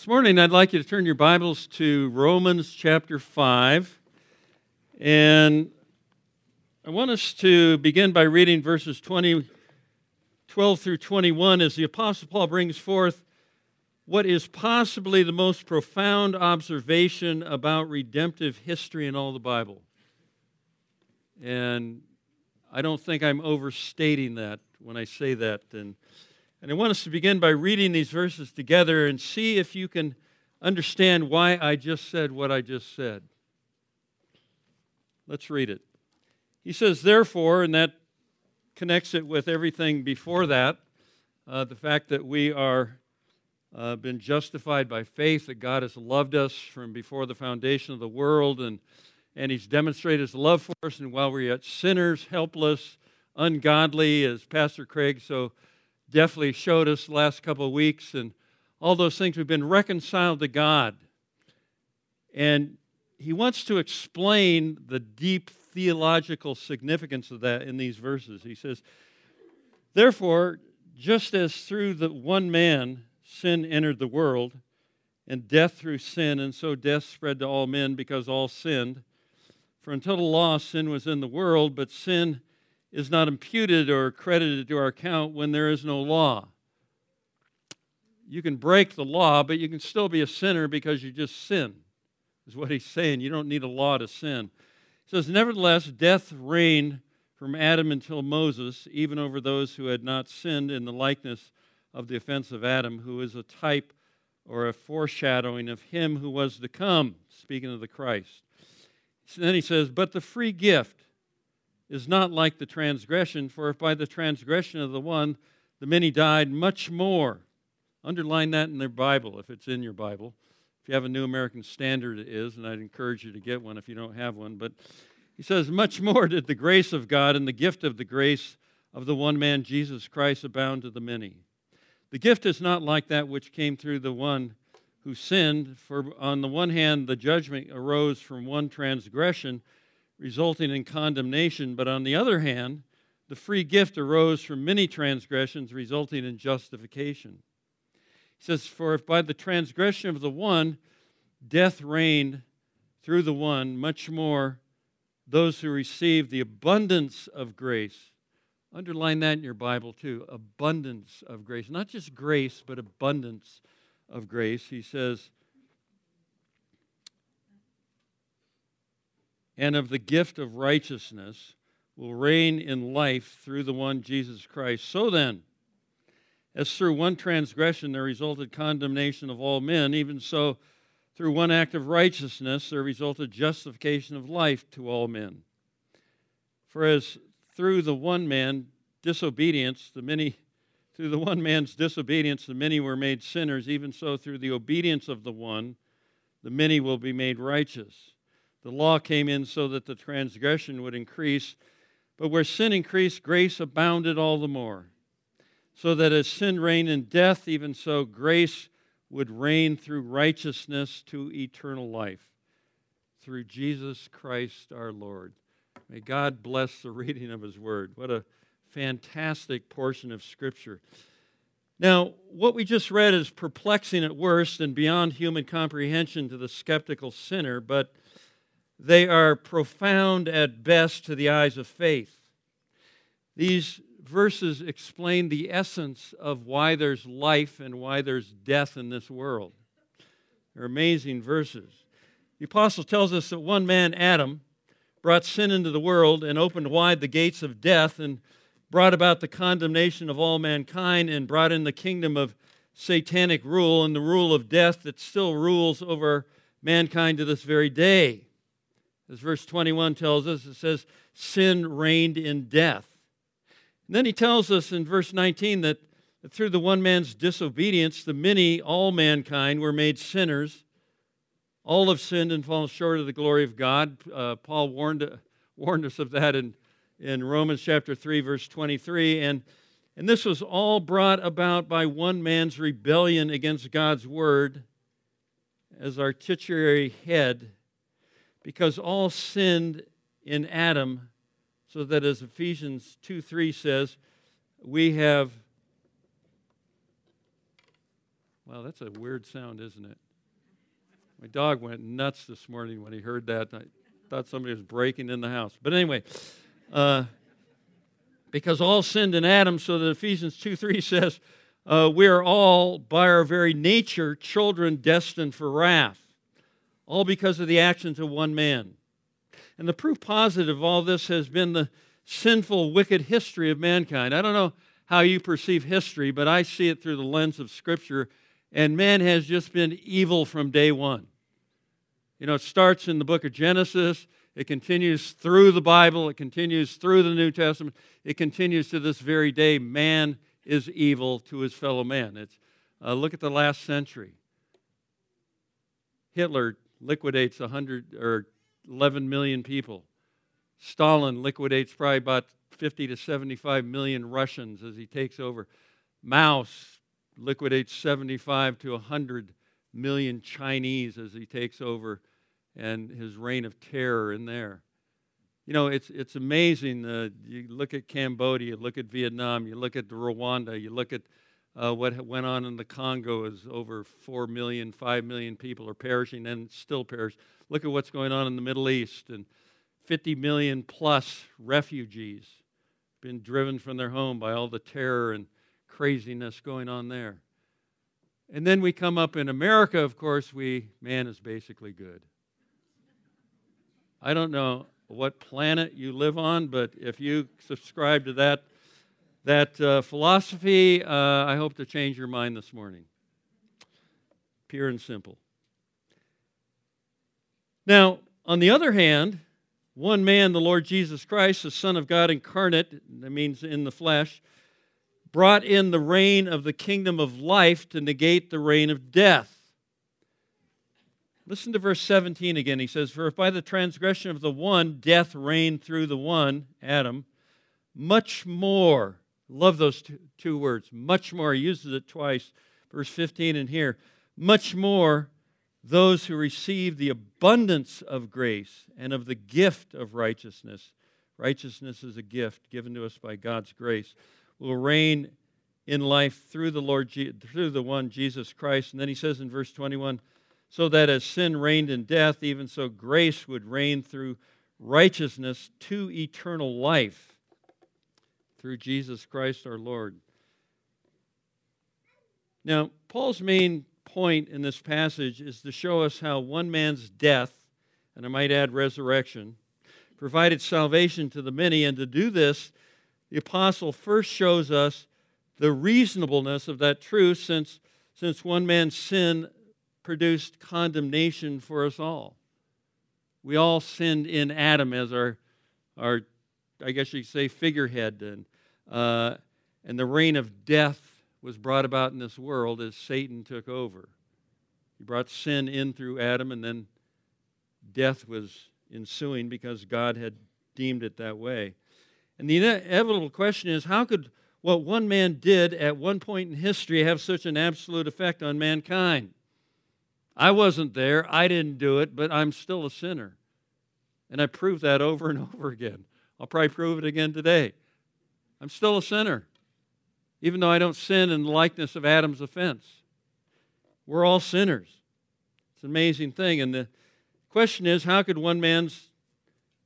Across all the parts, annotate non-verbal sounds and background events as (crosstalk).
This morning, I'd like you to turn your Bibles to Romans chapter 5. And I want us to begin by reading verses 20, 12 through 21 as the Apostle Paul brings forth what is possibly the most profound observation about redemptive history in all the Bible. And I don't think I'm overstating that when I say that. And and I want us to begin by reading these verses together and see if you can understand why I just said what I just said. Let's read it. He says, therefore, and that connects it with everything before that uh, the fact that we are uh, been justified by faith, that God has loved us from before the foundation of the world, and, and He's demonstrated His love for us. And while we're yet sinners, helpless, ungodly, as Pastor Craig so definitely showed us the last couple of weeks, and all those things. We've been reconciled to God. And he wants to explain the deep theological significance of that in these verses. He says, Therefore, just as through the one man sin entered the world, and death through sin, and so death spread to all men because all sinned. For until the law, sin was in the world, but sin is not imputed or credited to our account when there is no law. You can break the law, but you can still be a sinner because you just sin, is what he's saying. You don't need a law to sin. He says, Nevertheless, death reigned from Adam until Moses, even over those who had not sinned in the likeness of the offense of Adam, who is a type or a foreshadowing of him who was to come, speaking of the Christ. So then he says, But the free gift is not like the transgression, for if by the transgression of the one the many died, much more. Underline that in their Bible if it's in your Bible. If you have a New American Standard, it is, and I'd encourage you to get one if you don't have one. But he says, Much more did the grace of God and the gift of the grace of the one man, Jesus Christ, abound to the many. The gift is not like that which came through the one who sinned, for on the one hand, the judgment arose from one transgression resulting in condemnation, but on the other hand, the free gift arose from many transgressions, resulting in justification. He says, For if by the transgression of the one death reigned through the one, much more those who receive the abundance of grace. Underline that in your Bible too abundance of grace. Not just grace, but abundance of grace. He says, and of the gift of righteousness will reign in life through the one Jesus Christ. So then, as through one transgression there resulted condemnation of all men, even so through one act of righteousness there resulted justification of life to all men. For as through the one man disobedience, the many through the one man's disobedience the many were made sinners, even so through the obedience of the one the many will be made righteous. The law came in so that the transgression would increase, but where sin increased, grace abounded all the more. So that as sin reigned in death, even so grace would reign through righteousness to eternal life. Through Jesus Christ our Lord. May God bless the reading of His Word. What a fantastic portion of Scripture. Now, what we just read is perplexing at worst and beyond human comprehension to the skeptical sinner, but they are profound at best to the eyes of faith. These verses explain the essence of why there's life and why there's death in this world. They're amazing verses. The apostle tells us that one man, Adam, brought sin into the world and opened wide the gates of death and brought about the condemnation of all mankind and brought in the kingdom of satanic rule and the rule of death that still rules over mankind to this very day. As verse 21 tells us, it says, sin reigned in death. And then he tells us in verse 19 that, that through the one man's disobedience, the many, all mankind, were made sinners. All have sinned and fallen short of the glory of God. Uh, Paul warned, warned us of that in, in Romans chapter 3, verse 23. And, and this was all brought about by one man's rebellion against God's word as our titular head because all sinned in Adam, so that as Ephesians 2 3 says, we have, Wow, that's a weird sound, isn't it? My dog went nuts this morning when he heard that. I thought somebody was breaking in the house. But anyway, uh, because all sinned in Adam, so that Ephesians 2 3 says, uh, We are all, by our very nature, children destined for wrath, all because of the actions of one man. And the proof positive of all this has been the sinful, wicked history of mankind. I don't know how you perceive history, but I see it through the lens of Scripture, and man has just been evil from day one. You know, it starts in the book of Genesis, it continues through the Bible, it continues through the New Testament, it continues to this very day. Man is evil to his fellow man. It's, uh, look at the last century. Hitler liquidates 100 or 11 million people. Stalin liquidates probably about 50 to 75 million Russians as he takes over. Mao liquidates 75 to 100 million Chinese as he takes over and his reign of terror in there. You know, it's, it's amazing. Uh, you look at Cambodia, you look at Vietnam, you look at Rwanda, you look at uh, what went on in the Congo is over 4 million, 5 million people are perishing and still perish. Look at what's going on in the Middle East and 50 million plus refugees been driven from their home by all the terror and craziness going on there. And then we come up in America, of course, we, man is basically good. I don't know what planet you live on, but if you subscribe to that, that uh, philosophy, uh, I hope to change your mind this morning. Pure and simple. Now, on the other hand, one man, the Lord Jesus Christ, the Son of God incarnate, that means in the flesh, brought in the reign of the kingdom of life to negate the reign of death. Listen to verse 17 again. He says, For if by the transgression of the one death reigned through the one, Adam, much more, love those two, two words, much more, he uses it twice, verse 15 and here, much more those who receive the abundance of grace and of the gift of righteousness. Righteousness is a gift given to us by God's grace. Will reign in life through the Lord, through the one Jesus Christ. And then he says in verse 21 so that as sin reigned in death, even so grace would reign through righteousness to eternal life through Jesus Christ our Lord. Now, Paul's main point in this passage is to show us how one man's death, and I might add resurrection, provided salvation to the many. And to do this, the apostle first shows us the reasonableness of that truth since, since one man's sin produced condemnation for us all. We all sinned in Adam as our, our I guess you could say, figurehead. And, uh, and the reign of death was brought about in this world as Satan took over. He brought sin in through Adam, and then death was ensuing because God had deemed it that way. And the inevitable question is how could what one man did at one point in history have such an absolute effect on mankind? I wasn't there, I didn't do it, but I'm still a sinner. And I prove that over and (laughs) over again. I'll probably prove it again today. I'm still a sinner, even though I don't sin in the likeness of Adam's offense. We're all sinners. It's an amazing thing. And the question is how could one man's,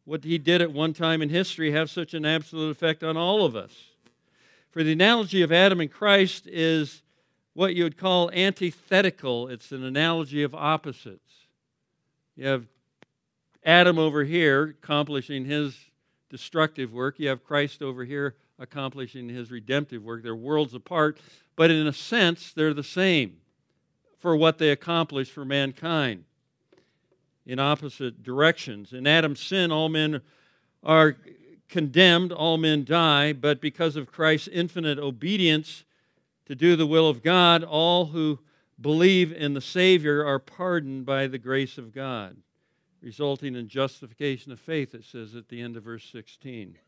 what he did at one time in history, have such an absolute effect on all of us? For the analogy of Adam and Christ is what you would call antithetical. It's an analogy of opposites. You have Adam over here accomplishing his destructive work, you have Christ over here accomplishing his redemptive work. They're worlds apart, but in a sense, they're the same for what they accomplish for mankind in opposite directions. In Adam's sin, all men are condemned, all men die, but because of Christ's infinite obedience, to do the will of God, all who believe in the Savior are pardoned by the grace of God, resulting in justification of faith, it says at the end of verse 16.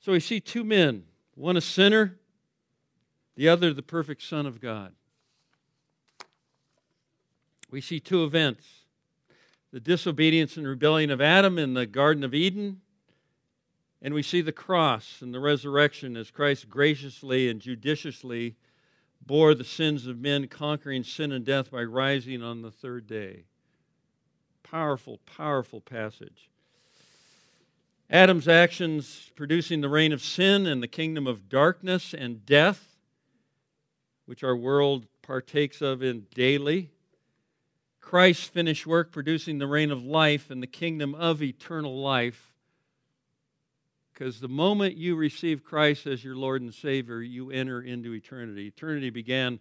So we see two men, one a sinner, the other the perfect Son of God. We see two events the disobedience and rebellion of Adam in the Garden of Eden, and we see the cross and the resurrection as Christ graciously and judiciously bore the sins of men, conquering sin and death by rising on the third day. Powerful, powerful passage. Adam's actions producing the reign of sin and the kingdom of darkness and death, which our world partakes of in daily. Christ's finished work producing the reign of life and the kingdom of eternal life. Because the moment you receive Christ as your Lord and Savior, you enter into eternity. Eternity began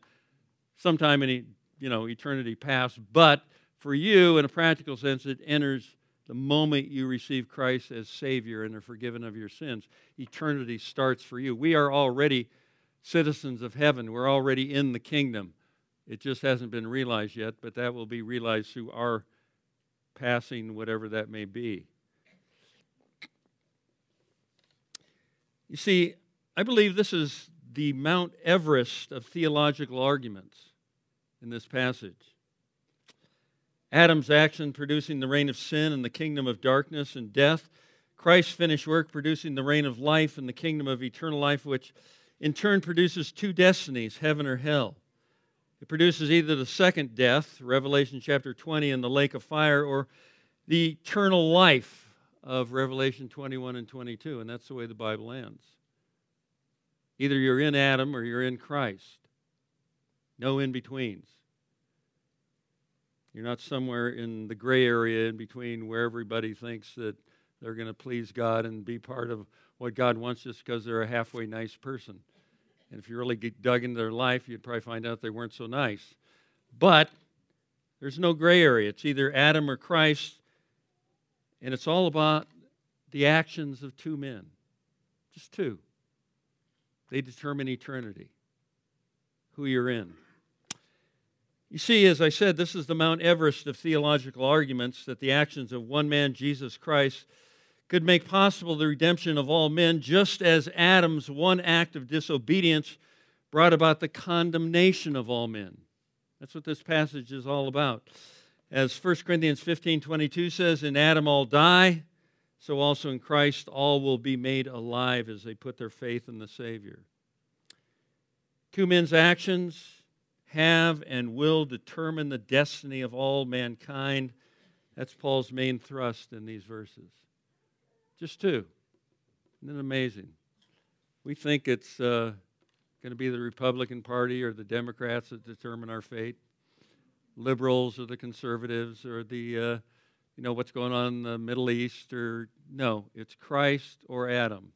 sometime in you know eternity past, but for you, in a practical sense, it enters the moment you receive Christ as Savior and are forgiven of your sins, eternity starts for you. We are already citizens of heaven, we're already in the kingdom. It just hasn't been realized yet, but that will be realized through our passing, whatever that may be. You see, I believe this is the Mount Everest of theological arguments in this passage. Adam's action producing the reign of sin and the kingdom of darkness and death. Christ's finished work producing the reign of life and the kingdom of eternal life, which in turn produces two destinies, heaven or hell. It produces either the second death, Revelation chapter 20, in the lake of fire, or the eternal life of Revelation 21 and 22. And that's the way the Bible ends. Either you're in Adam or you're in Christ. No in betweens. You're not somewhere in the gray area in between where everybody thinks that they're going to please God and be part of what God wants just because they're a halfway nice person. And if you really dug into their life, you'd probably find out they weren't so nice. But there's no gray area. It's either Adam or Christ, and it's all about the actions of two men. Just two. They determine eternity, who you're in. You see, as I said, this is the Mount Everest of theological arguments that the actions of one man, Jesus Christ, could make possible the redemption of all men, just as Adam's one act of disobedience brought about the condemnation of all men. That's what this passage is all about. As 1 Corinthians 15 22 says, In Adam all die, so also in Christ all will be made alive as they put their faith in the Savior. Two men's actions have and will determine the destiny of all mankind. That's Paul's main thrust in these verses. Just two. Isn't it amazing? We think it's uh, going to be the Republican Party or the Democrats that determine our fate, liberals or the conservatives or the, uh, you know, what's going on in the Middle East or no, it's Christ or Adam.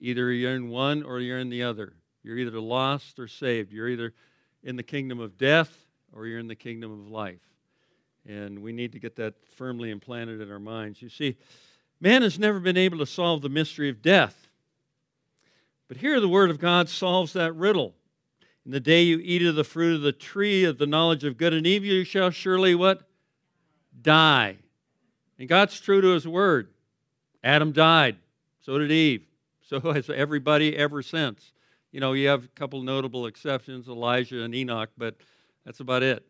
Either you're in one or you're in the other. You're either lost or saved. You're either in the kingdom of death or you're in the kingdom of life. And we need to get that firmly implanted in our minds. You see, Man has never been able to solve the mystery of death. But here the Word of God solves that riddle. In the day you eat of the fruit of the tree of the knowledge of good and evil, you shall surely what? Die. And God's true to His Word. Adam died. So did Eve. So (laughs) has everybody ever since. You know, you have a couple notable exceptions, Elijah and Enoch, but that's about it.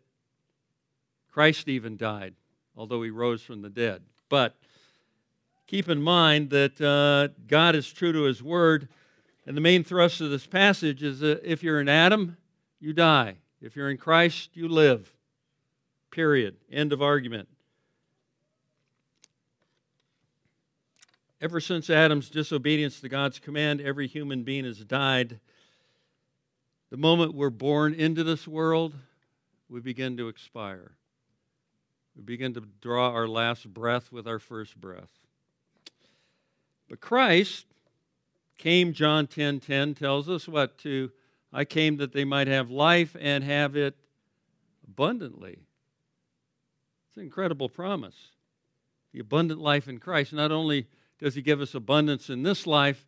Christ even died, although he rose from the dead. But keep in mind that uh, God is true to his word. And the main thrust of this passage is that if you're in Adam, you die. If you're in Christ, you live. Period. End of argument. Ever since Adam's disobedience to God's command, every human being has died. The moment we're born into this world, we begin to expire. We begin to draw our last breath with our first breath. But Christ came, John 10 10 tells us what? To, I came that they might have life and have it abundantly. It's an incredible promise. The abundant life in Christ. Not only does he give us abundance in this life,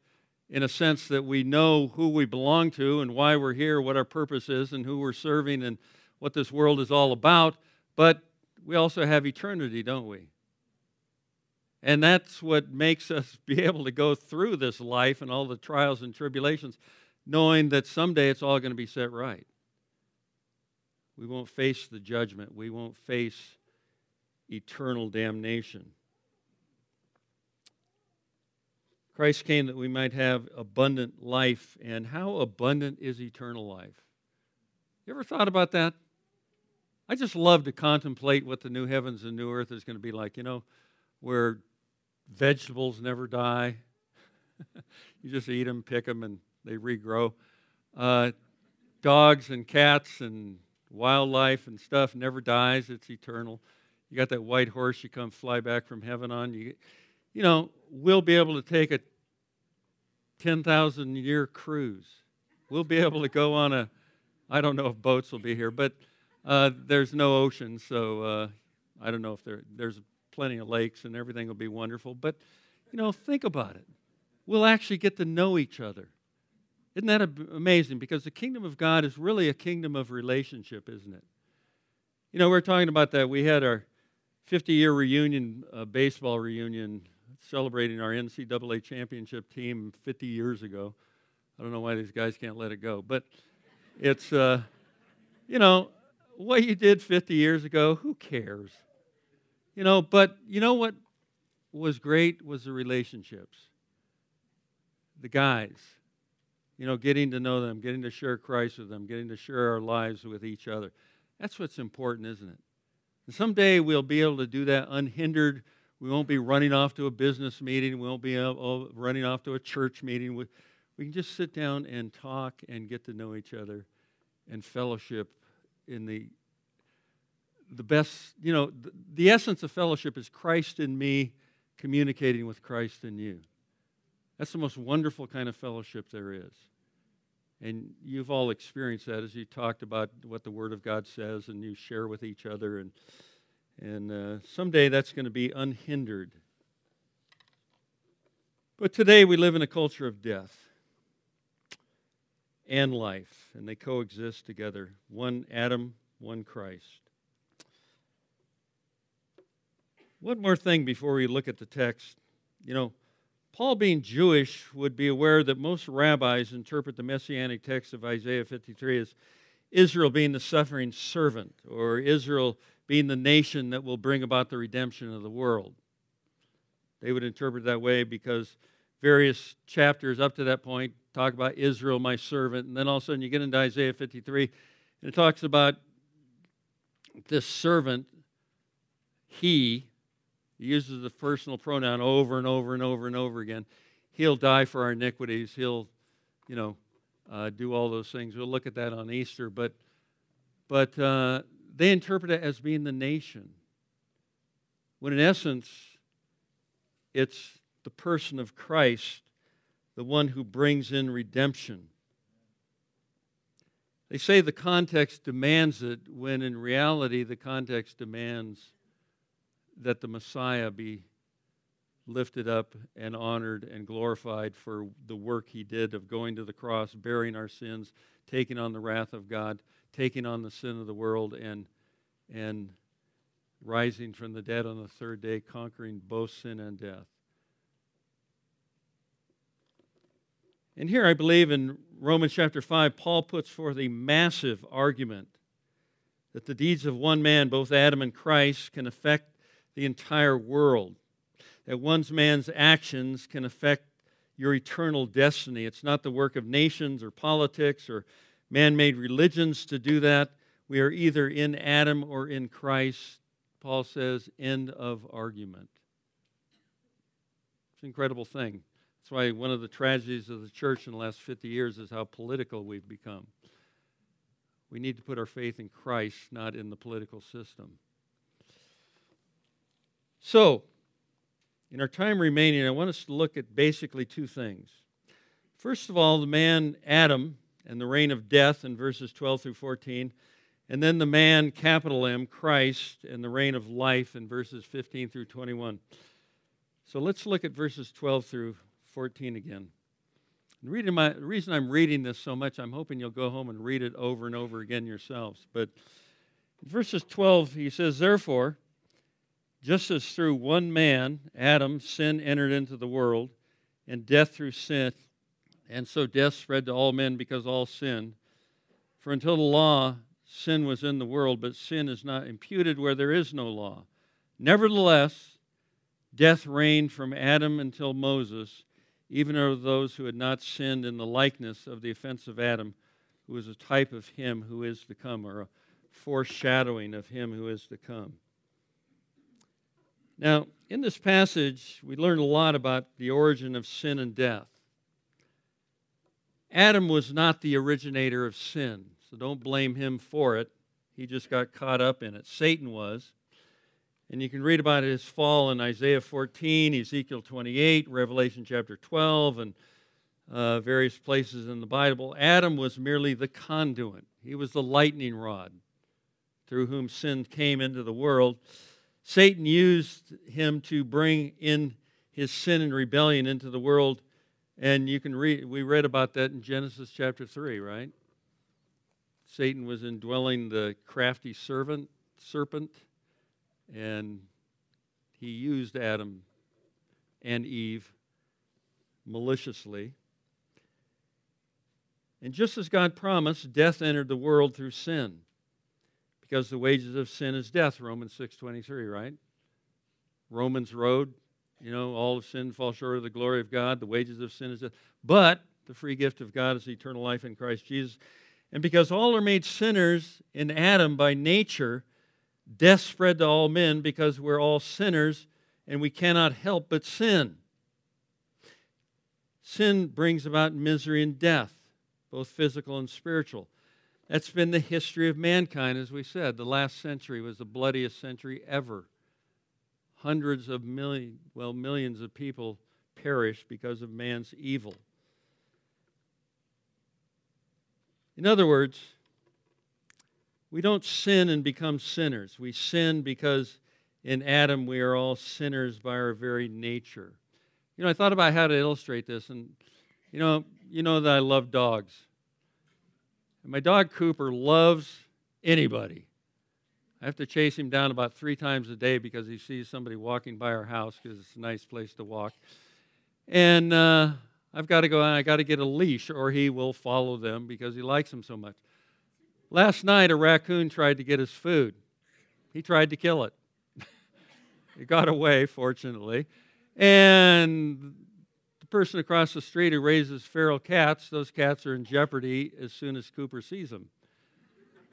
in a sense that we know who we belong to and why we're here, what our purpose is, and who we're serving, and what this world is all about, but we also have eternity, don't we? And that's what makes us (laughs) be able to go through this life and all the trials and tribulations, knowing that someday it's all going to be set right. We won't face the judgment, we won't face eternal damnation. Christ came that we might have abundant life. And how abundant is eternal life? You ever thought about that? I just love to contemplate what the new heavens and new earth is going to be like, you know, where vegetables never die. (laughs) you just eat them, pick them, and they regrow. Uh, dogs and cats and wildlife and stuff never dies, it's eternal. You got that white horse you come fly back from heaven on. You, you know, we'll be able to take a 10,000 year cruise. We'll be able to go on a, I don't know if boats will be here, but uh, there's no ocean, so uh, I don't know if there, there's plenty of lakes and everything will be wonderful. But, you know, think about it. We'll actually get to know each other. Isn't that amazing? Because the kingdom of God is really a kingdom of relationship, isn't it? You know, we are talking about that. We had our 50 year reunion, uh, baseball reunion, celebrating our NCAA championship team 50 years ago. I don't know why these guys can't let it go, but it's, uh, you know, what you did 50 years ago, who cares? You know, but you know what was great was the relationships. The guys, you know, getting to know them, getting to share Christ with them, getting to share our lives with each other. That's what's important, isn't it? And someday we'll be able to do that unhindered. We won't be running off to a business meeting. We won't be uh, running off to a church meeting. We, we can just sit down and talk and get to know each other and fellowship in the the best, you know, the, the essence of fellowship is Christ in me communicating with Christ in you. That's the most wonderful kind of fellowship there is. And you've all experienced that as you talked about what the Word of God says and you share with each other. And, and uh, someday that's going to be unhindered. But today we live in a culture of death and life, and they coexist together one Adam, one Christ. One more thing before we look at the text. You know, Paul, being Jewish, would be aware that most rabbis interpret the messianic text of Isaiah 53 as Israel being the suffering servant, or Israel being the nation that will bring about the redemption of the world. They would interpret that way because various chapters up to that point talk about Israel, my servant, and then all of a sudden you get into Isaiah 53, and it talks about this servant, he, he uses the personal pronoun over and over and over and over again. He'll die for our iniquities. He'll, you know, uh, do all those things. We'll look at that on Easter. But, but uh, they interpret it as being the nation, when in essence, it's the person of Christ, the one who brings in redemption. They say the context demands it, when in reality, the context demands that the Messiah be lifted up and honored and glorified for the work he did of going to the cross, bearing our sins, taking on the wrath of God, taking on the sin of the world, and, and rising from the dead on the third day, conquering both sin and death. And here I believe in Romans chapter 5, Paul puts forth a massive argument that the deeds of one man, both Adam and Christ, can affect the entire world. That one's man's actions can affect your eternal destiny. It's not the work of nations or politics or man made religions to do that. We are either in Adam or in Christ. Paul says, end of argument. It's an incredible thing. That's why one of the tragedies of the church in the last 50 years is how political we've become. We need to put our faith in Christ, not in the political system. So, in our time remaining, I want us to look at basically two things. First of all, the man Adam and the reign of death in verses 12 through 14, and then the man, capital M, Christ, and the reign of life in verses 15 through 21. So let's look at verses 12 through 14 again. My, the reason I'm reading this so much, I'm hoping you'll go home and read it over and over again yourselves. But in verses 12, he says, Therefore, just as through one man, Adam, sin entered into the world, and death through sin, and so death spread to all men because all sinned. For until the law, sin was in the world, but sin is not imputed where there is no law. Nevertheless, death reigned from Adam until Moses, even over those who had not sinned in the likeness of the offense of Adam, who is a type of him who is to come, or a foreshadowing of him who is to come. Now, in this passage, we learn a lot about the origin of sin and death. Adam was not the originator of sin, so don't blame him for it. He just got caught up in it. Satan was. And you can read about his fall in Isaiah 14, Ezekiel 28, Revelation chapter 12, and uh, various places in the Bible. Adam was merely the conduit, he was the lightning rod through whom sin came into the world. Satan used him to bring in his sin and rebellion into the world. And you can read, we read about that in Genesis chapter 3, right? Satan was indwelling the crafty servant, serpent, and he used Adam and Eve maliciously. And just as God promised, death entered the world through sin because the wages of sin is death romans 6.23 right romans road you know all of sin falls short of the glory of god. The wages of sin is death. But the free gift of god is eternal life in christ jesus. And because all are made sinners in adam by nature death spread to all men because we're all sinners and we cannot help but sin. Sin brings about misery and death both physical and spiritual. That's been the history of mankind, as we said. The last century was the bloodiest century ever. Hundreds of millions, well, millions of people perish because of man's evil. In other words, we don't sin and become sinners. We sin because in Adam we are all sinners by our very nature. You know, I thought about how to illustrate this, and you know, you know that I love dogs. And my dog Cooper loves anybody. I have to chase him down about three times a day because he sees somebody walking by our house because it's a nice place to walk. And uh, I've got to go, I got to get a leash or he will follow them because he likes them so much. Last night, a raccoon tried to get his food. He tried to kill it. (laughs) it got away, fortunately. And the person across the street who raises feral cats, those cats are in jeopardy as soon as Cooper sees them.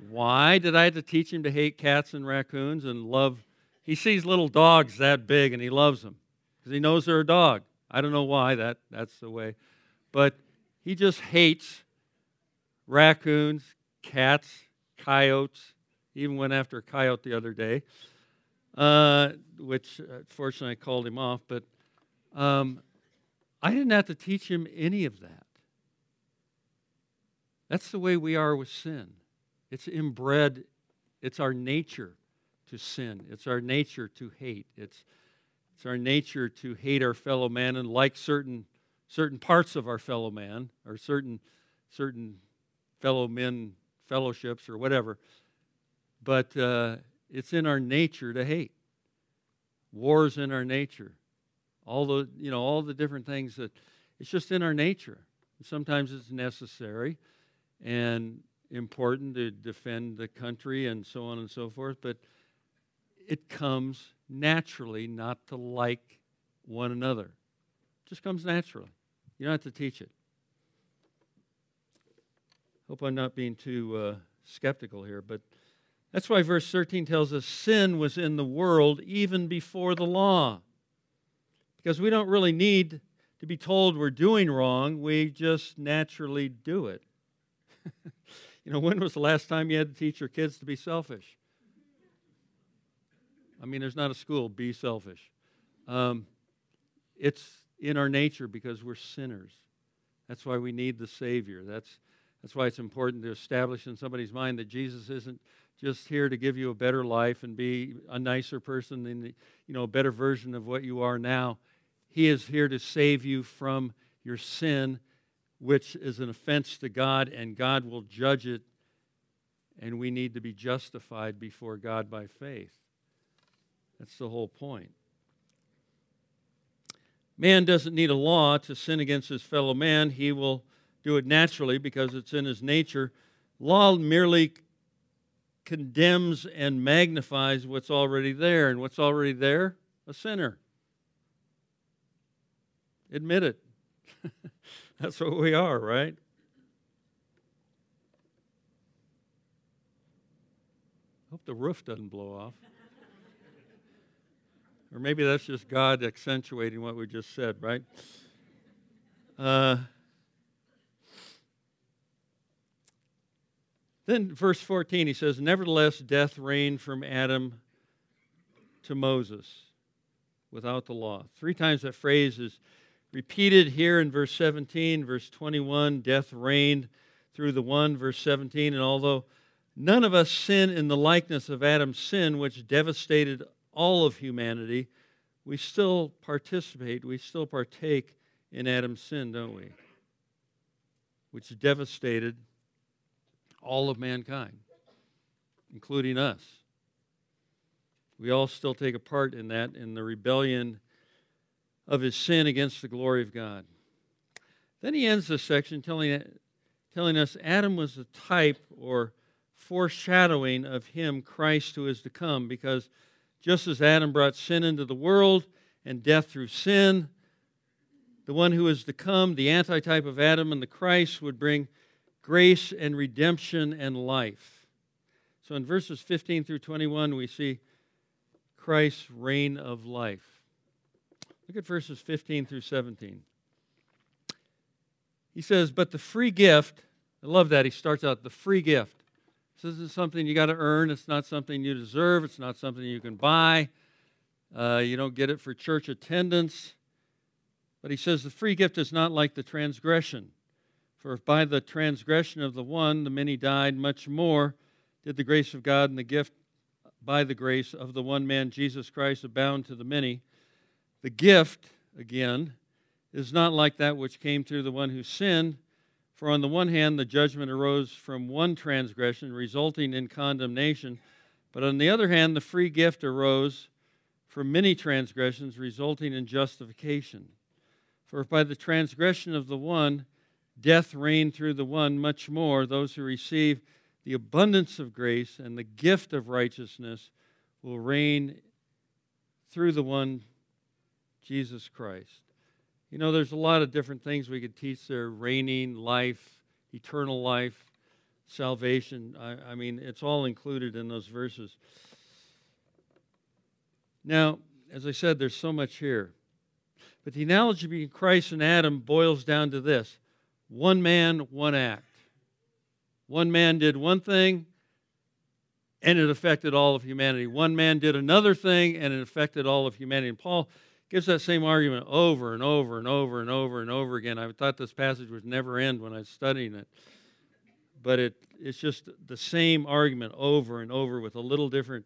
Why did I have to teach him to hate cats and raccoons and love? He sees little dogs that big and he loves them because he knows they're a dog. I don't know why that that's the way, but he just hates raccoons, cats, coyotes. He even went after a coyote the other day, uh, which uh, fortunately I called him off. But um, I didn't have to teach him any of that. That's the way we are with sin. It's inbred, it's our nature to sin, it's our nature to hate. It's, it's our nature to hate our fellow man and like certain, certain parts of our fellow man or certain, certain fellow men fellowships or whatever. But uh, it's in our nature to hate. War's in our nature all the you know all the different things that it's just in our nature. sometimes it's necessary and important to defend the country and so on and so forth, but it comes naturally not to like one another. It just comes naturally. You don't have to teach it. Hope I'm not being too uh, skeptical here, but that's why verse 13 tells us sin was in the world even before the law because we don't really need to be told we're doing wrong, we just naturally do it. (laughs) you know, when was the last time you had to teach your kids to be selfish? I mean, there's not a school, be selfish. Um, it's in our nature because we're sinners. That's why we need the Savior. That's, that's why it's important to establish in somebody's mind that Jesus isn't just here to give you a better life and be a nicer person and you know a better version of what you are now he is here to save you from your sin, which is an offense to God, and God will judge it, and we need to be justified before God by faith. That's the whole point. Man doesn't need a law to sin against his fellow man. He will do it naturally because it's in his nature. Law merely condemns and magnifies what's already there. And what's already there? A sinner. Admit it. (laughs) That's what we are, right? Hope the roof doesn't blow off. or maybe that's just God accentuating what we just said, right? Uh, then, verse 14, he says, Nevertheless, death reigned from Adam to Moses without the law. Three times that phrase is repeated here in verse 17, verse 21, death reigned through the one, verse 17, and although none of us sin in the likeness of Adam's sin, which devastated all of humanity, we still participate, we still partake in Adam's sin, don't we? Which devastated all of mankind, including us. We all still take a part in that, in the rebellion of his sin against the glory of God. Then he ends this section telling, telling us Adam was a type or foreshadowing of him, Christ, who is to come, because just as Adam brought sin into the world and death through sin, the one who is to come, the antitype of Adam and the Christ, would bring grace and redemption and life. So in verses 15 through 21, we see Christ's reign of life. Look at verses 15 through 17. He says, But the free gift, I love that. He starts out, the free gift. This isn't something you got to earn. It's not something you deserve. It's not something you can buy. Uh, you don't get it for church attendance. But he says the free gift is not like the transgression. For if by the transgression of the one the many died, much more did the grace of God and the gift by the grace of the one man, Jesus Christ, abound to the many. The gift, again, is not like that which came through the one who sinned. For on the one hand, the judgment arose from one transgression, resulting in condemnation. But on the other hand, the free gift arose from many transgressions, resulting in justification. For if by the transgression of the one, death reigned through the one, much more those who receive the abundance of grace and the gift of righteousness will reign through the one, Jesus Christ. You know, there's a lot of different things we could teach there reigning, life, eternal life, salvation. I, I mean, it's all included in those verses. Now, as I said, there's so much here. But the analogy between Christ and Adam boils down to this one man, one act. One man did one thing, and it affected all of humanity. One man did another thing, and it affected all of humanity. And Paul gives that same argument over and over and over and over and over again. I thought this passage would never end when I was studying it. But it, it's just the same argument over and over with a little different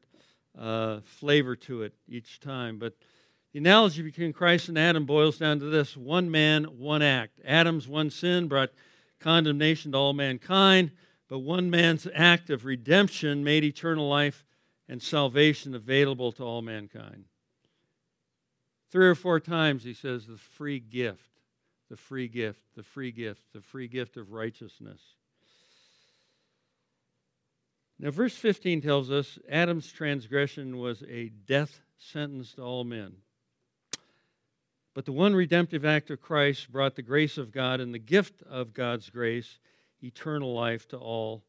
uh, flavor to it each time. But the analogy between Christ and Adam boils down to this one man, one act. Adam's one sin brought condemnation to all mankind but one man's act of redemption made eternal life and salvation available to all mankind. Three or four times he says the free gift, the free gift, the free gift, the free gift of righteousness. Now, verse 15 tells us Adam's transgression was a death sentence to all men. But the one redemptive act of Christ brought the grace of God and the gift of God's grace eternal life to all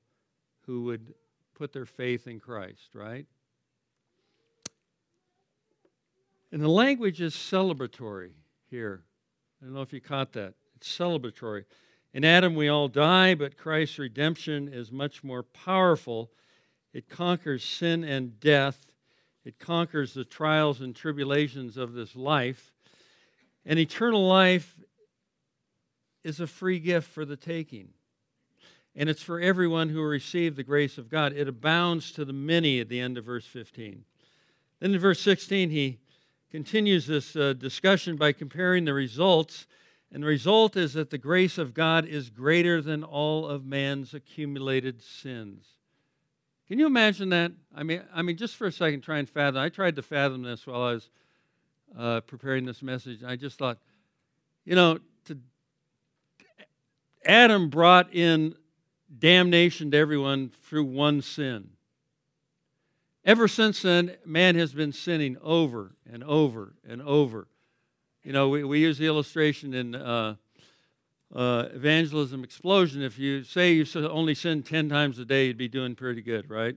who would put their faith in Christ, right? And the language is celebratory here. I don't know if you caught that. It's celebratory. In Adam, we all die, but Christ's redemption is much more powerful. It conquers sin and death, it conquers the trials and tribulations of this life. And eternal life is a free gift for the taking and it's for everyone who received the grace of God. It abounds to the many at the end of verse 15. Then in verse 16, he continues this uh, discussion by comparing the results. And the result is that the grace of God is greater than all of man's accumulated sins. Can you imagine that? I mean, I mean, just for a second, try and fathom. I tried to fathom this while I was uh, preparing this message. I just thought, you know, to, Adam brought in damnation to everyone through one sin. Ever since then, man has been sinning over and over and over. You know, we, we use the illustration in uh, uh, Evangelism Explosion. If you say you only sin 10 times a day, you'd be doing pretty good, right?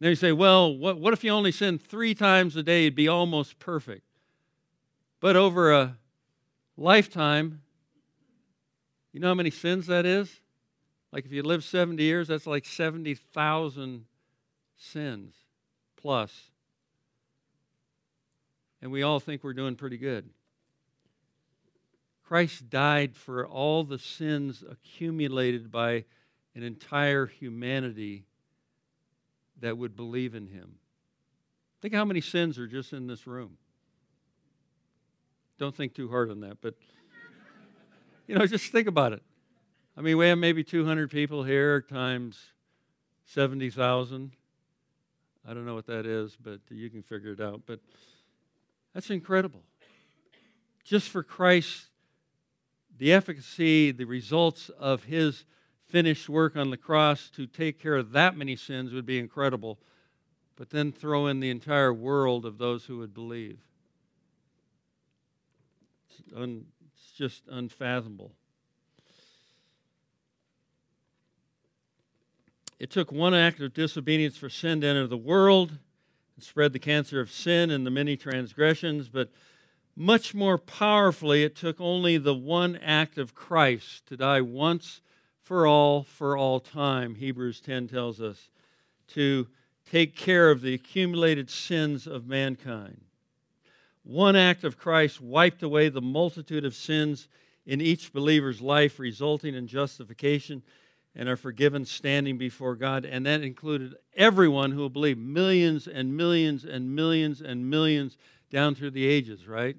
Then you say, well, what, what if you only sin three times a day? It'd be almost perfect. But over a lifetime, you know how many sins that is? Like if you live 70 years, that's like 70,000 sins plus. And we all think we're doing pretty good. Christ died for all the sins accumulated by an entire humanity that would believe in him. Think how many sins are just in this room. Don't think too hard on that, but you know, just think about it. I mean, we have maybe 200 people here times 70,000. I don't know what that is, but you can figure it out. But that's incredible. Just for Christ, the efficacy, the results of his finished work on the cross to take care of that many sins would be incredible. But then throw in the entire world of those who would believe. It's, un, it's just unfathomable. It took one act of disobedience for sin to enter the world and spread the cancer of sin and the many transgressions, but much more powerfully, it took only the one act of Christ to die once for all, for all time, Hebrews 10 tells us, to take care of the accumulated sins of mankind. One act of Christ wiped away the multitude of sins in each believer's life, resulting in justification and are forgiven standing before God. And that included everyone who will believe, millions and millions and millions and millions down through the ages, right?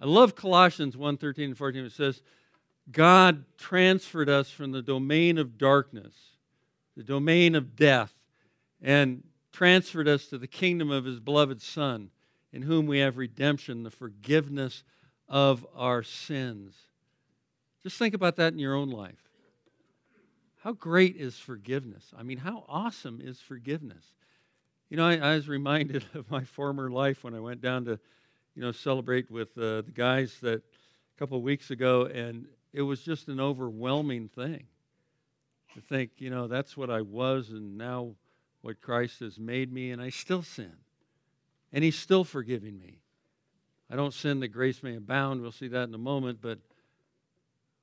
I love Colossians 1 13 and 14. It says, God transferred us from the domain of darkness, the domain of death, and transferred us to the kingdom of his beloved Son, in whom we have redemption, the forgiveness of our sins. Just think about that in your own life. How great is forgiveness? I mean, how awesome is forgiveness? You know, I, I, was reminded (laughs) of my former life when I went down to, you know, celebrate with uh, the guys that a couple of weeks ago, and it was just an overwhelming thing to think, you know, that's what I was, and now what Christ has made me, and I still sin. And He's still forgiving me. I don't sin that grace may abound. We'll see that in a moment, but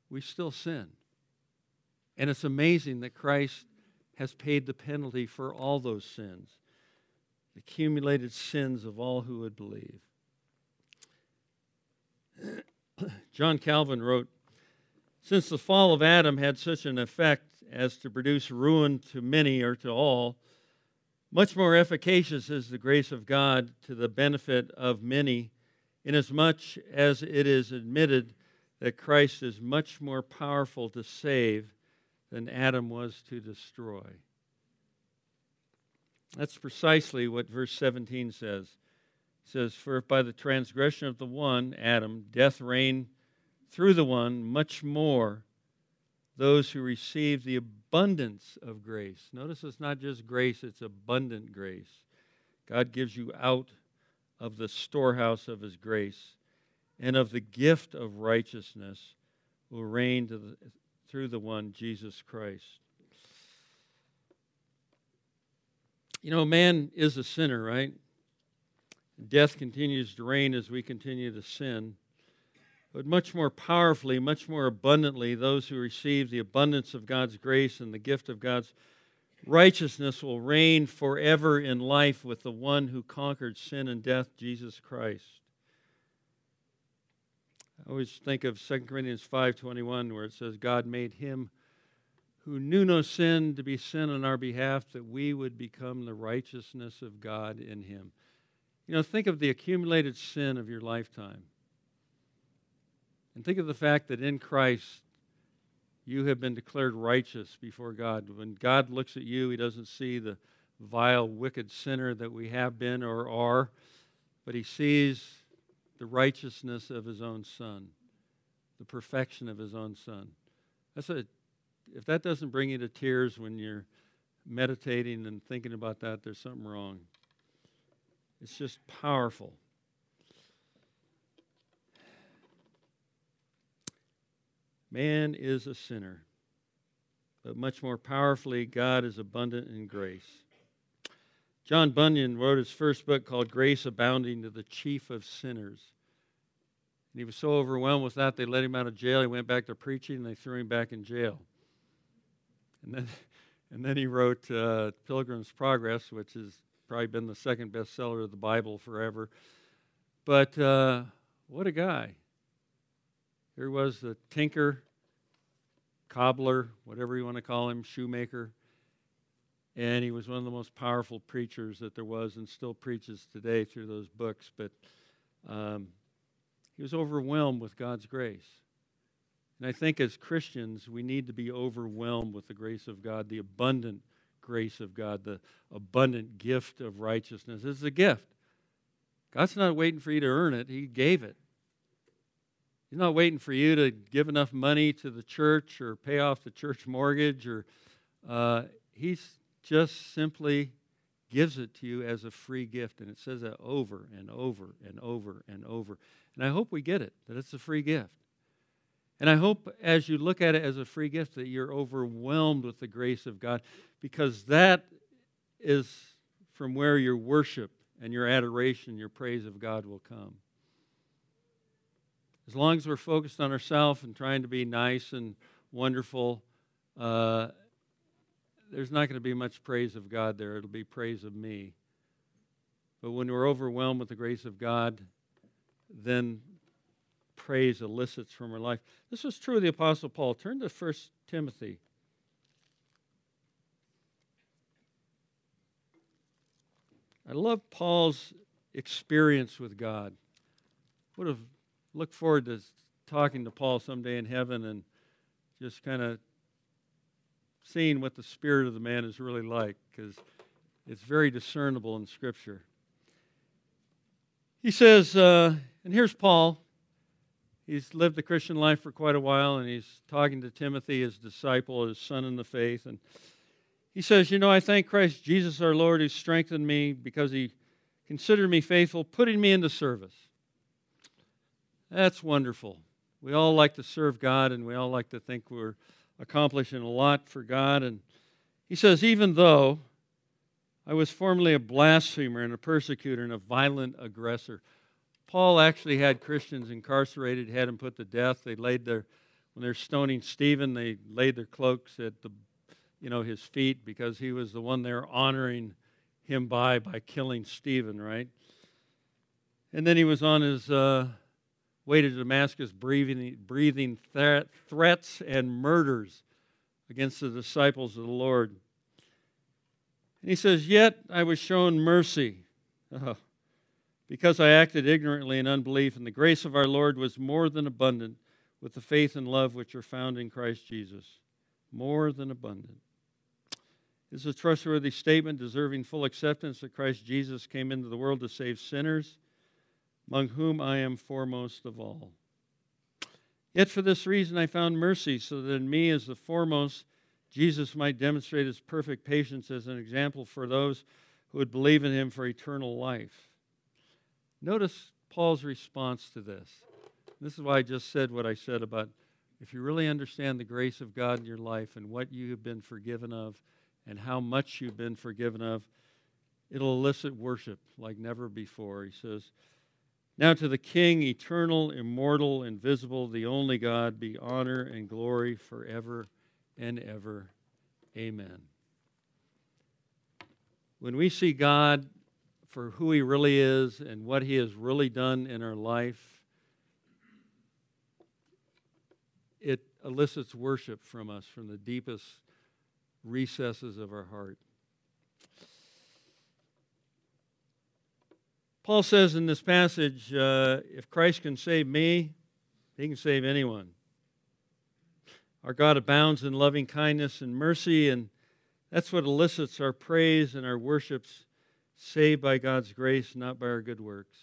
we still sin. And it's amazing that Christ has paid the penalty for all those sins, the accumulated sins of all who would believe. (coughs) John Calvin wrote Since the fall of Adam had such an effect as to produce ruin to many or to all, much more efficacious is the grace of God to the benefit of many, inasmuch as it is admitted that Christ is much more powerful to save than Adam was to destroy. That's precisely what verse 17 says. It says, For if by the transgression of the one, Adam, death reigned through the one, much more those who receive the abundance of grace. Notice it's not just grace, it's abundant grace. God gives you out of the storehouse of his grace and of the gift of righteousness will reign to the, through the one, Jesus Christ. You know, man is a sinner, right? Death continues to reign as we continue to sin. But much more powerfully, much more abundantly, those who receive the abundance of God's grace and the gift of God's righteousness will reign forever in life with the one who conquered sin and death, Jesus Christ. I always think of 2 Corinthians 5:21 where it says God made him who knew no sin to be sin on our behalf that we would become the righteousness of God in him. You know, think of the accumulated sin of your lifetime. And think of the fact that in Christ you have been declared righteous before God. When God looks at you, he doesn't see the vile, wicked sinner that we have been or are, but he sees the righteousness of his own son, the perfection of his own son. That's a, if that doesn't bring you to tears when you're meditating and thinking about that, there's something wrong. It's just powerful. Man is a sinner, but much more powerfully, God is abundant in grace. John Bunyan wrote his first book called Grace Abounding to the Chief of Sinners. And he was so overwhelmed with that, they let him out of jail. He went back to preaching, and they threw him back in jail. And then, (laughs) and then he wrote uh, Pilgrim's Progress, which has probably been the second bestseller of the Bible forever. But uh, what a guy. Here was the tinker, cobbler, whatever you want to call him, shoemaker. And he was one of the most powerful preachers that there was and still preaches today through those books. But um, he was overwhelmed with God's grace. And I think as Christians, we need to be overwhelmed with the grace of God, the abundant grace of God, the abundant gift of righteousness. It's a gift. God's not waiting for you to earn it, He gave it. He's not waiting for you to give enough money to the church or pay off the church mortgage or uh, He's just simply gives it to you as a free gift. And it says that over and over and over and over. And I hope we get it, that it's a free gift. And I hope as you look at it as a free gift that you're overwhelmed with the grace of God because that is from where your worship and your adoration, your praise of God will come. As long as we're focused on ourselves and trying to be nice and wonderful, uh, there's not going to be much praise of God there. It'll be praise of me. But when we're overwhelmed with the grace of God, then praise elicits from our life. This was true of the Apostle Paul. Turn to 1 Timothy. I love Paul's experience with God. Would have looked forward to talking to Paul someday in heaven and just kind of seeing what the spirit of the man is really like because it's very discernible in Scripture. He says, uh, and here's Paul. He's lived the Christian life for quite a while, and he's talking to Timothy, his disciple, his son in the faith. And he says, You know, I thank Christ Jesus our Lord who strengthened me because he considered me faithful, putting me into service. That's wonderful. We all like to serve God, and we all like to think we're accomplishing a lot for God. And he says, even though I was formerly a blasphemer and a persecutor and a violent aggressor, Paul actually had Christians incarcerated, had them put to death. They laid their, when they're stoning Stephen, they laid their cloaks at the, you know, his feet because he was the one they're honoring him by by killing Stephen, right? And then he was on his uh, way to Damascus breathing, breathing th- threats and murders against the disciples of the Lord. And he says, Yet I was shown mercy oh, because I acted ignorantly in unbelief, and the grace of our Lord was more than abundant with the faith and love which are found in Christ Jesus. More than abundant. This is a trustworthy statement deserving full acceptance that Christ Jesus came into the world to save sinners among whom I am foremost of all. Yet for this reason I found mercy, so that in me as the foremost, Jesus might demonstrate his perfect patience as an example for those who would believe in him for eternal life. Notice Paul's response to this. This is why I just said what I said about if you really understand the grace of God in your life and what you have been forgiven of and how much you've been forgiven of, it'll elicit worship like never before. He says, now to the King, eternal, immortal, invisible, the only God, be honor and glory forever and ever. Amen. When we see God for who He really is and what He has really done in our life, it elicits worship from us from the deepest recesses of our heart. Paul says in this passage uh, if Christ can save me, he can save anyone. Our God abounds in loving kindness and mercy, and that's what elicits our praise and our worships, saved by God's grace, not by our good works.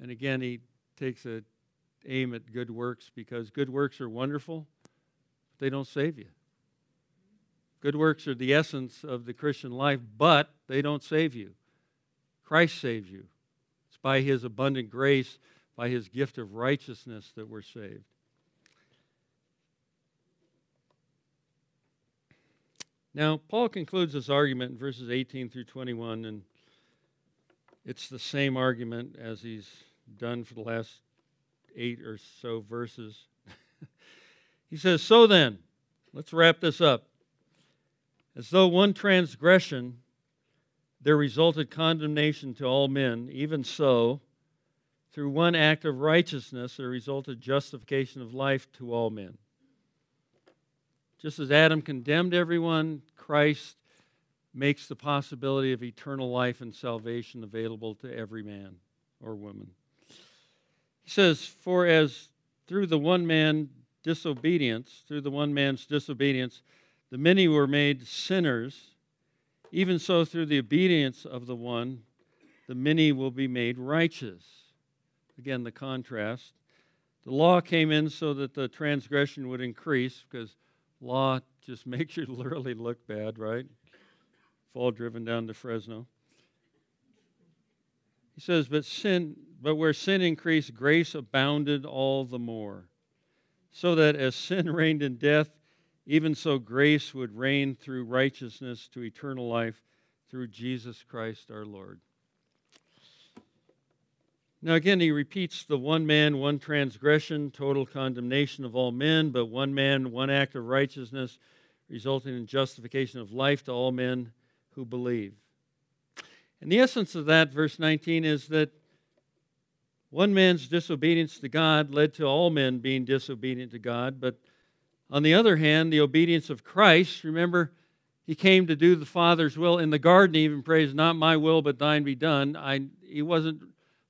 And again, he takes a aim at good works because good works are wonderful, but they don't save you. Good works are the essence of the Christian life, but they don't save you. Christ saves you. It's by his abundant grace, by his gift of righteousness that we're saved. Now, Paul concludes this argument in verses 18 through 21, and it's the same argument as he's done for the last eight or so verses. (laughs) he says, So then, let's wrap this up. As though one transgression there resulted condemnation to all men, even so, through one act of righteousness there resulted justification of life to all men. Just as Adam condemned everyone, Christ makes the possibility of eternal life and salvation available to every man or woman. He says, For as through the one man disobedience, through the one man's disobedience, the many were made sinners, even so through the obedience of the one, the many will be made righteous. Again, the contrast. The law came in so that the transgression would increase because law just (laughs) makes you literally look bad, right? Fall driven down to Fresno. He says, but sin, but where sin increased, grace abounded all the more. So that as sin (laughs) reigned in death, even so grace would reign through righteousness to eternal life through Jesus Christ our Lord. Now, again, he repeats the one man, one transgression, total condemnation of all men, but one man, one act of righteousness, resulting in justification of life to all men who believe. And the essence of that, verse 19, is that one man's disobedience to God led to all men being disobedient to God. But on the other hand, the obedience of Christ, remember, he came to do the Father's will. In the garden, he even prays, Not my will, but thine be done. I, he wasn't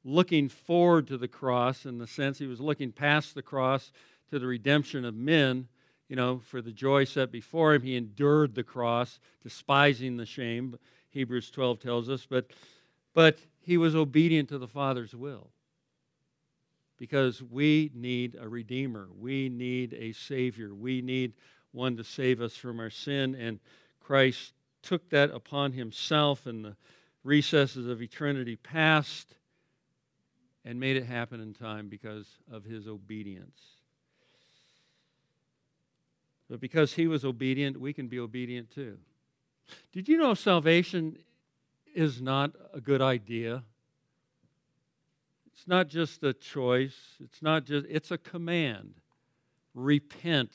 looking forward to the cross in the sense he was looking past the cross to the redemption of men. You know, for the joy set before him, he endured the cross, despising the shame. Hebrews 12 tells us, but, but he was obedient to the Father's will because we need a Redeemer. We need a Savior. We need one to save us from our sin. And Christ took that upon himself in the recesses of eternity past and made it happen in time because of his obedience. But because he was obedient, we can be obedient too. Did you know salvation is not a good idea? It's not just a choice, it's not just it's a command. Repent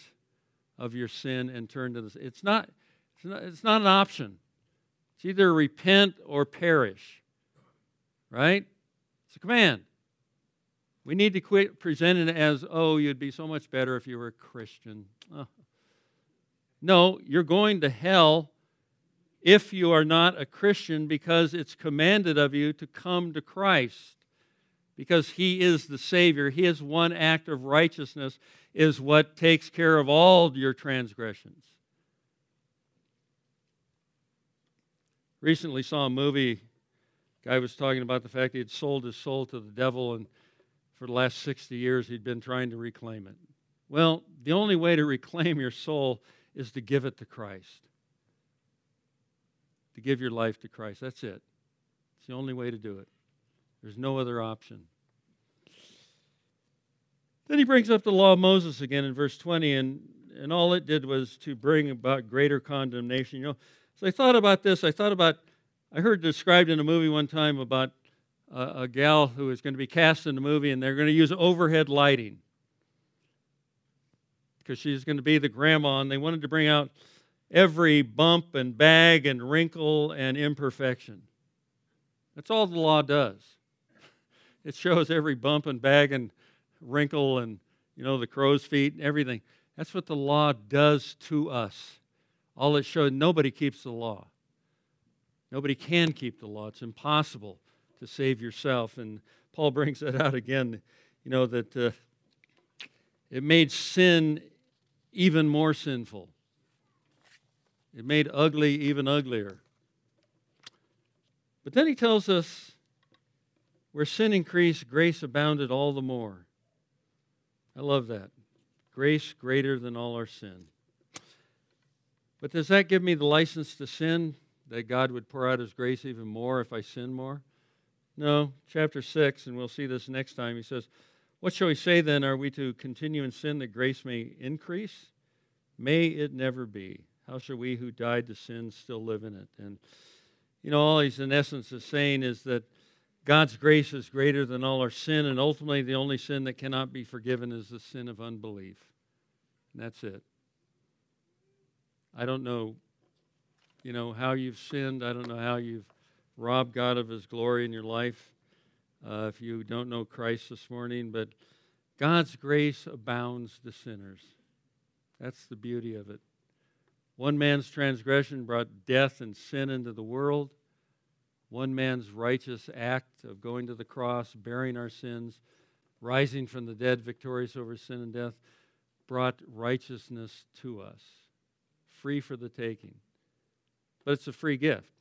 of your sin and turn to this. It's not it's not, it's not an option. It's either repent or perish. Right? It's a command. We need to quit presenting it as, oh, you'd be so much better if you were a Christian. Oh. No, you're going to hell if you are not a Christian because it's commanded of you to come to Christ because he is the Savior. His one act of righteousness is what takes care of all your transgressions. Recently saw a movie. Guy was talking about the fact he had sold his soul to the devil, and for the last 60 years he'd been trying to reclaim it. Well, the only way to reclaim your soul is to give it to Christ to give your life to Christ. That's it. It's the only way to do it. There's no other option. Then he brings up the law of Moses again in verse 20, and, and all it did was to bring about greater condemnation. You know, so I thought about this. I thought about, I heard described in a movie one time about a, a gal who is going to be cast in the movie, and they're going to use overhead lighting because she's going to be the grandma, and they wanted to bring out every bump and bag and wrinkle and imperfection. That's all the law does. It shows every bump and bag and wrinkle and, you know, the crow's feet and everything. That's what the law does to us. All it shows, nobody keeps the law. Nobody can keep the law. It's impossible to save yourself. And Paul (laughs) brings that out again, you know, that uh, it made sin even more sinful. It made ugly even uglier. But then he tells us where sin increased, grace abounded all the more. I love that. Grace greater than all our sin. But does that give me the license to sin? That God would pour out his grace even more if I sin more? No. Chapter 6, and we'll see this next time, he says, What shall we say then? Are we to continue in sin that grace may increase? May it never be. How shall we who died to sin still live in it? And, you know, all he's in essence is saying is that God's grace is greater than all our sin, and ultimately the only sin that cannot be forgiven is the sin of unbelief. And that's it. I don't know, you know, how you've sinned. I don't know how you've robbed God of his glory in your life. Uh, if you don't know Christ this morning, but God's grace abounds to sinners. That's the beauty of it. One man's transgression brought death and sin into the world. One man's righteous act of going to the cross, bearing our sins, rising from the dead, victorious over sin and death, brought righteousness to us, free for the taking. But it's a free gift.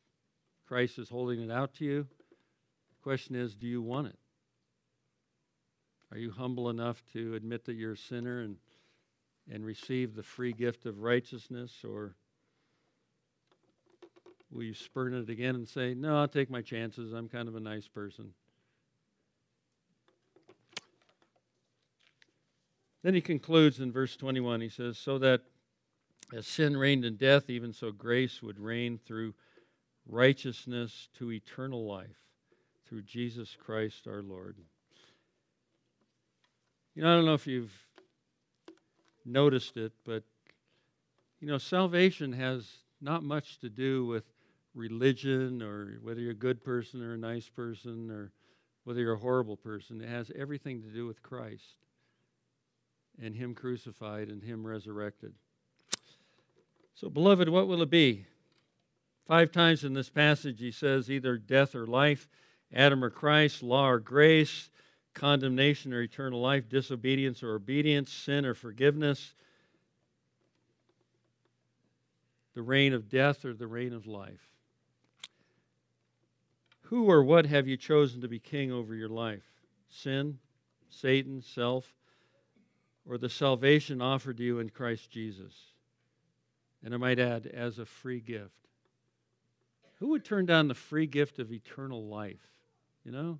Christ is holding it out to you. The question is do you want it? Are you humble enough to admit that you're a sinner and, and receive the free gift of righteousness? Or will you spurn it again and say, No, I'll take my chances. I'm kind of a nice person? Then he concludes in verse 21. He says, So that as sin reigned in death, even so grace would reign through righteousness to eternal life through Jesus Christ our Lord. You know, I don't know if you've noticed it, but, you know, salvation has not much to do with religion or whether you're a good person or a nice person or whether you're a horrible person. It has everything to do with Christ and Him crucified and Him resurrected. So, beloved, what will it be? Five times in this passage, he says either death or life, Adam or Christ, law or grace, condemnation or eternal life, disobedience or obedience, sin or forgiveness, the reign of death or the reign of life. Who or what have you chosen to be king over your life? Sin, Satan, self, or the salvation offered to you in Christ Jesus? And I might add, as a free gift. Who would turn down the free gift of eternal life? You know?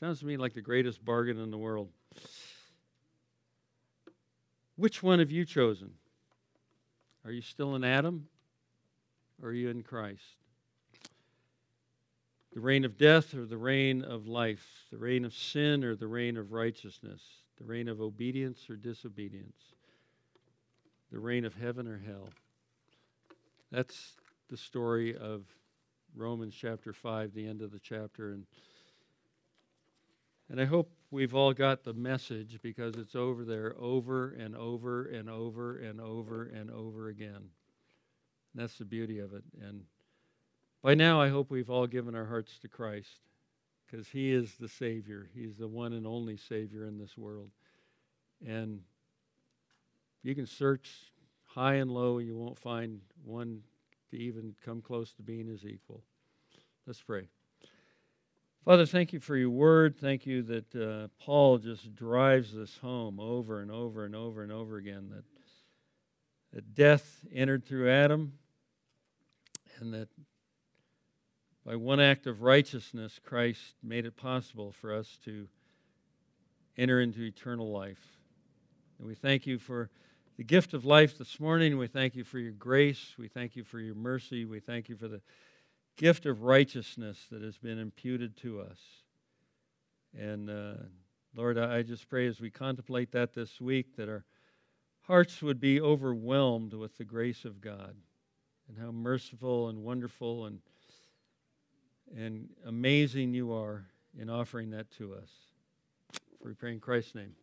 Sounds to me like the greatest bargain in the world. Which one have you chosen? Are you still in Adam or are you in Christ? The reign of death or the reign of life? The reign of sin or the reign of righteousness? The reign of obedience or disobedience? The reign of heaven or hell? That's the story of Romans chapter 5, the end of the chapter. And and I hope we've all got the message because it's over there over and over and over and over and over again. And that's the beauty of it. And by now, I hope we've all given our hearts to Christ because He is the Savior. He's the one and only Savior in this world. And you can search high and low, and you won't find one to even come close to being His equal. Let's pray. Father, thank you for your word. Thank you that uh, Paul just drives this home over and over and over and over again that, that death entered through Adam and that by one act of righteousness, Christ made it possible for us to enter into eternal life. And we thank you for the gift of life this morning. We thank you for your grace. We thank you for your mercy. We thank you for the gift of righteousness that has been imputed to us. And uh, Lord, I just pray as we contemplate that this week that our hearts would be overwhelmed with the grace of God and how merciful and wonderful and and amazing you are in offering that to us. For we pray in Christ's name.